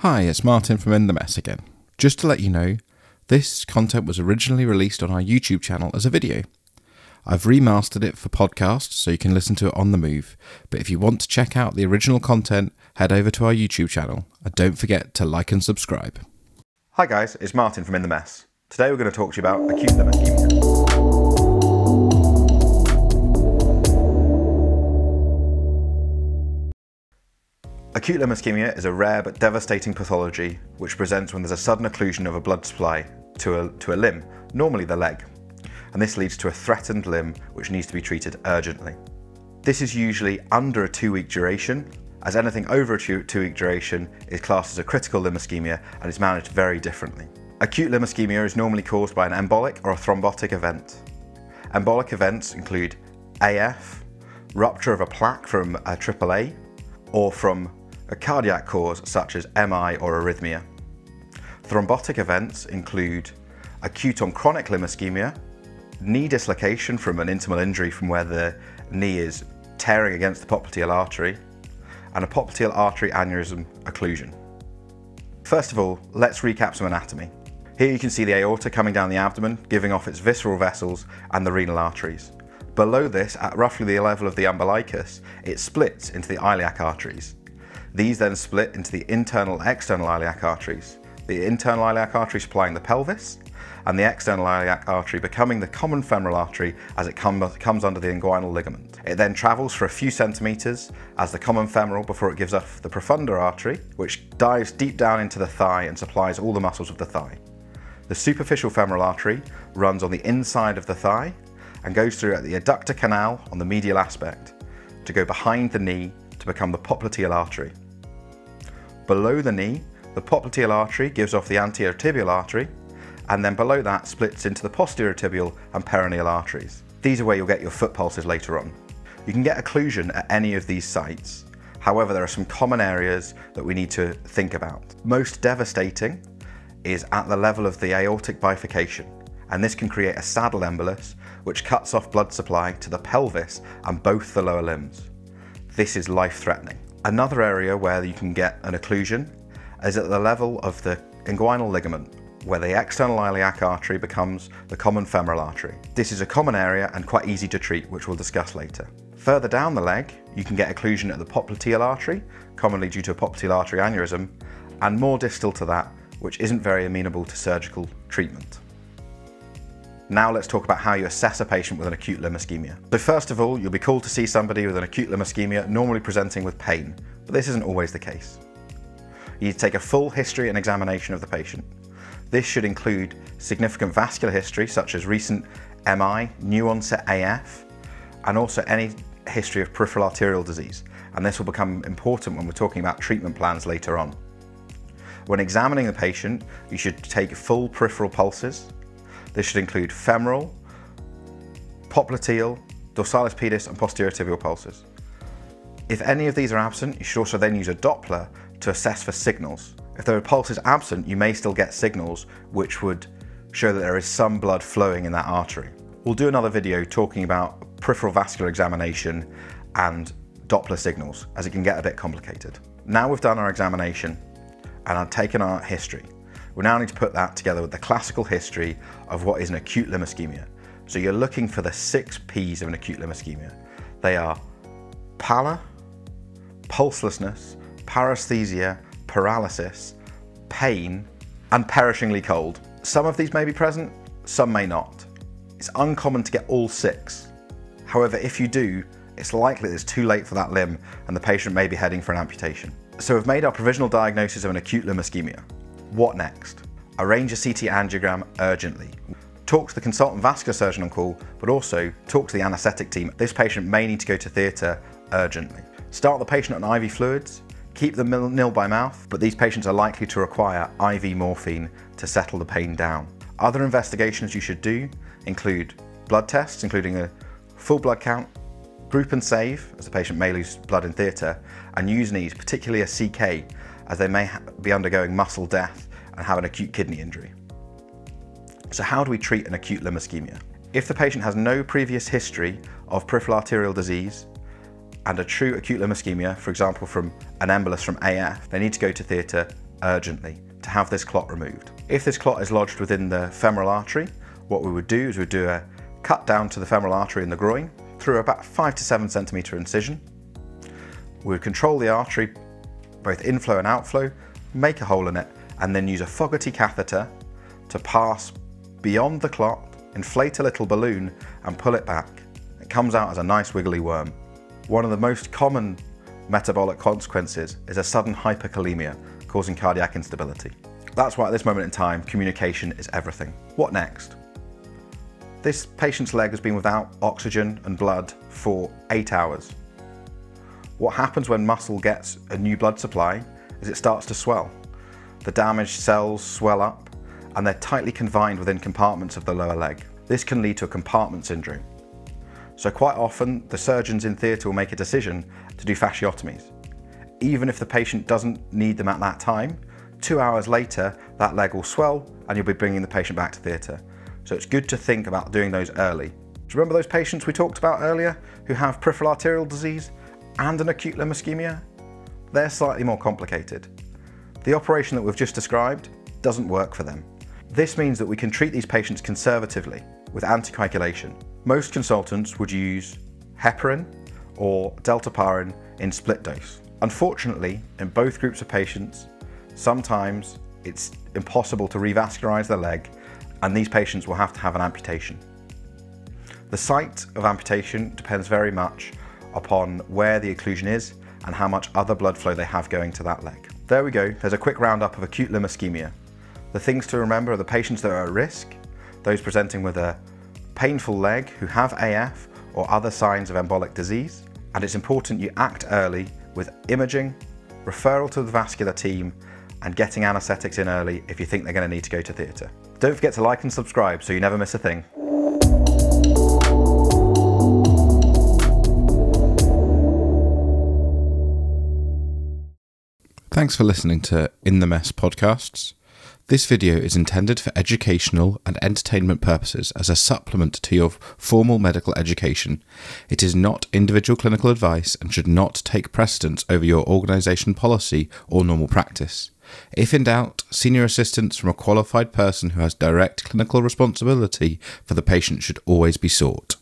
Hi, it's Martin from In the Mess again. Just to let you know, this content was originally released on our YouTube channel as a video. I've remastered it for podcast so you can listen to it on the move, but if you want to check out the original content, head over to our YouTube channel and don't forget to like and subscribe. Hi guys, it's Martin from In the Mess. Today we're going to talk to you about acute limb Acute limb ischemia is a rare but devastating pathology which presents when there's a sudden occlusion of a blood supply to a, to a limb, normally the leg, and this leads to a threatened limb which needs to be treated urgently. This is usually under a two week duration, as anything over a two, two week duration is classed as a critical limb ischemia and is managed very differently. Acute limb ischemia is normally caused by an embolic or a thrombotic event. Embolic events include AF, rupture of a plaque from uh, a AAA, or from a cardiac cause such as MI or arrhythmia. Thrombotic events include acute on chronic limb ischemia, knee dislocation from an intimal injury from where the knee is tearing against the popliteal artery, and a popliteal artery aneurysm occlusion. First of all, let's recap some anatomy. Here you can see the aorta coming down the abdomen, giving off its visceral vessels and the renal arteries. Below this, at roughly the level of the umbilicus, it splits into the iliac arteries. These then split into the internal and external iliac arteries, the internal iliac artery supplying the pelvis, and the external iliac artery becoming the common femoral artery as it com comes under the inguinal ligament. It then travels for a few centimetres as the common femoral before it gives off the profunda artery, which dives deep down into the thigh and supplies all the muscles of the thigh. The superficial femoral artery runs on the inside of the thigh and goes through the adductor canal on the medial aspect to go behind the knee to become the popliteal artery. Below the knee, the popliteal artery gives off the anterior tibial artery, and then below that splits into the posterior tibial and peroneal arteries. These are where you'll get your foot pulses later on. You can get occlusion at any of these sites. However, there are some common areas that we need to think about. Most devastating is at the level of the aortic bifurcation, and this can create a saddle embolus which cuts off blood supply to the pelvis and both the lower limbs. This is life-threatening. Another area where you can get an occlusion is at the level of the inguinal ligament, where the external iliac artery becomes the common femoral artery. This is a common area and quite easy to treat, which we'll discuss later. Further down the leg, you can get occlusion at the popliteal artery, commonly due to a popliteal artery aneurysm, and more distal to that, which isn't very amenable to surgical treatment. Now let's talk about how you assess a patient with an acute limb ischemia. So first of all, you'll be called to see somebody with an acute limb ischemia normally presenting with pain, but this isn't always the case. You take a full history and examination of the patient. This should include significant vascular history such as recent MI, new onset AF, and also any history of peripheral arterial disease. And this will become important when we're talking about treatment plans later on. When examining the patient, you should take full peripheral pulses, this should include femoral, popliteal, dorsalis pedis and posterior tibial pulses. If any of these are absent, you should also then use a Doppler to assess for signals. If there are pulses absent, you may still get signals which would show that there is some blood flowing in that artery. We'll do another video talking about peripheral vascular examination and Doppler signals as it can get a bit complicated. Now we've done our examination and I've taken our history. We now need to put that together with the classical history of what is an acute limb ischemia. So you're looking for the six P's of an acute limb ischemia. They are pallor, pulselessness, paresthesia, paralysis, pain, and perishingly cold. Some of these may be present, some may not. It's uncommon to get all six. However, if you do, it's likely it's too late for that limb and the patient may be heading for an amputation. So we've made our provisional diagnosis of an acute limb ischemia. What next? Arrange a CT angiogram urgently. Talk to the consultant vascular surgeon on call, but also talk to the anaesthetic team. This patient may need to go to theatre urgently. Start the patient on IV fluids, keep them nil by mouth, but these patients are likely to require IV morphine to settle the pain down. Other investigations you should do include blood tests, including a full blood count, group and save, as the patient may lose blood in theatre, and U&Es, particularly a CK, as they may be undergoing muscle death and have an acute kidney injury. So how do we treat an acute limb ischemia? If the patient has no previous history of peripheral arterial disease and a true acute limb ischemia, for example from an embolus from AF, they need to go to theatre urgently to have this clot removed. If this clot is lodged within the femoral artery, what we would do is we'd do a cut down to the femoral artery in the groin through about 5 to 7 centimetre incision. We would control the artery, both inflow and outflow, make a hole in it, and then use a Fogarty catheter to pass beyond the clot, inflate a little balloon, and pull it back. It comes out as a nice wiggly worm. One of the most common metabolic consequences is a sudden hyperkalemia, causing cardiac instability. That's why at this moment in time, communication is everything. What next? This patient's leg has been without oxygen and blood for eight hours. What happens when muscle gets a new blood supply is it starts to swell. The damaged cells swell up and they're tightly confined within compartments of the lower leg. This can lead to a compartment syndrome. So quite often, the surgeons in theatre will make a decision to do fasciotomies. Even if the patient doesn't need them at that time, two hours later, that leg will swell and you'll be bringing the patient back to theatre. So it's good to think about doing those early. Do you remember those patients we talked about earlier who have peripheral arterial disease and an acute limb ischemia? They're slightly more complicated. The operation that we've just described doesn't work for them. This means that we can treat these patients conservatively with anticoagulation. Most consultants would use heparin or dalteparin in split dose. Unfortunately, in both groups of patients, sometimes it's impossible to revascularize the leg and these patients will have to have an amputation. The site of amputation depends very much upon where the occlusion is and how much other blood flow they have going to that leg. There we go, there's a quick roundup of acute limb ischemia. The things to remember are the patients that are at risk, those presenting with a painful leg who have AF or other signs of embolic disease, and it's important you act early with imaging, referral to the vascular team, and getting anaesthetics in early if you think they're going to need to go to theatre. Don't forget to like and subscribe so you never miss a thing. Thanks for listening to In the Mess podcasts. This video is intended for educational and entertainment purposes as a supplement to your formal medical education. It is not individual clinical advice and should not take precedence over your organisation policy or normal practice. If in doubt, senior assistance from a qualified person who has direct clinical responsibility for the patient should always be sought.